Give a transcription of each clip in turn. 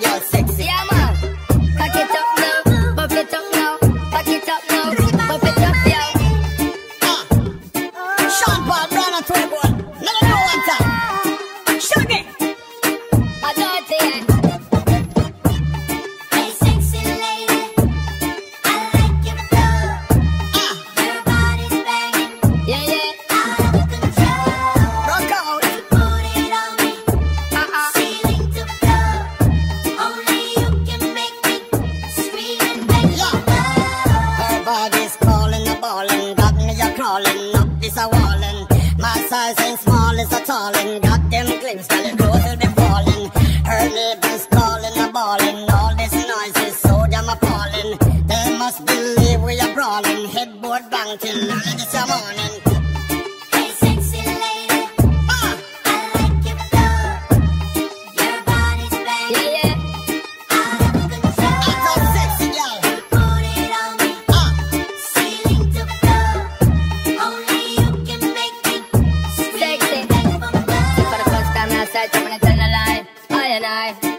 girl sexy. Them glimpse, girl, your clothes will be falling. Her neighbors calling, a ballin', all this noise is so damn appalling. They must believe we are brawling, headboard bang till early this morning.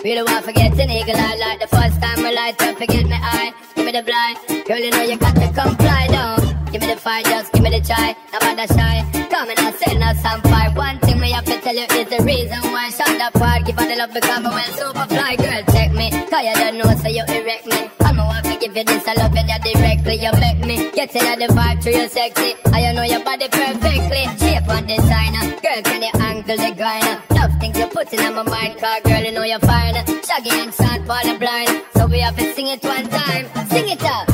Really want to forget an eagle eye. Like the first time I light up, forget my eye. Give me the blind, girl, you know you got to comply down. Give me the fire, just give me the try. Now bother shy, come and I say no some fight. One thing me have to tell you is the reason why Shut that part. Give her the love because I'm well super fly, girl. Check me, cause you don't know, so you erect me. I'm a want to give you this, I love you that directly. You make me get in the vibe to you sexy. I know your body perfectly. Shape and designer, girl, can you angle the grinder? Love things you put my mind, cause girl, you know you're fine. Shaggy and Sean Paul are blind, so we have to sing it one time. Sing it up.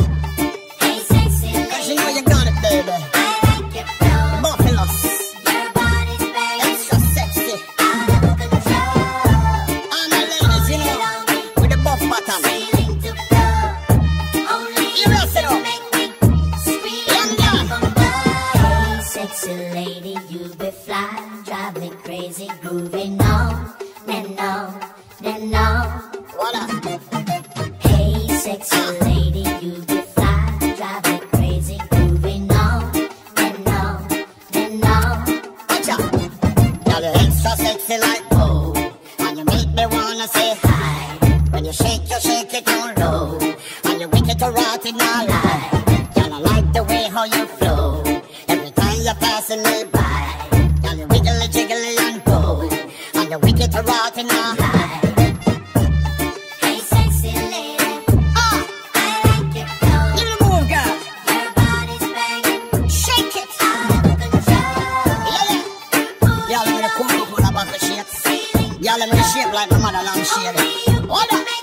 Hey, sexy cause you know you got it, baby. I like your flow. Buffaloes, Your body's banging extra sexy. out be fly, drive me crazy, grooving on and on and on. What up? Hey, sexy lady, you be fly, drive me crazy, grooving on and on and on. Watch out. Girl, you're extra sexy like oh, and you make me wanna say hi. When you shake, you shake it down low, and you wicked to rot in all lie. Girl, I like the way how you flow. Every time you're passing me by, girl, you wiggly jiggly and go, and you wicked to rot in all lie. Hey, sexy lady, oh, I like your give me the move, girl. Your body's banging Shake it. out. Yeah, yeah. Y'all let me the cool up on the shit. Y'all let me shape like my mother long shade.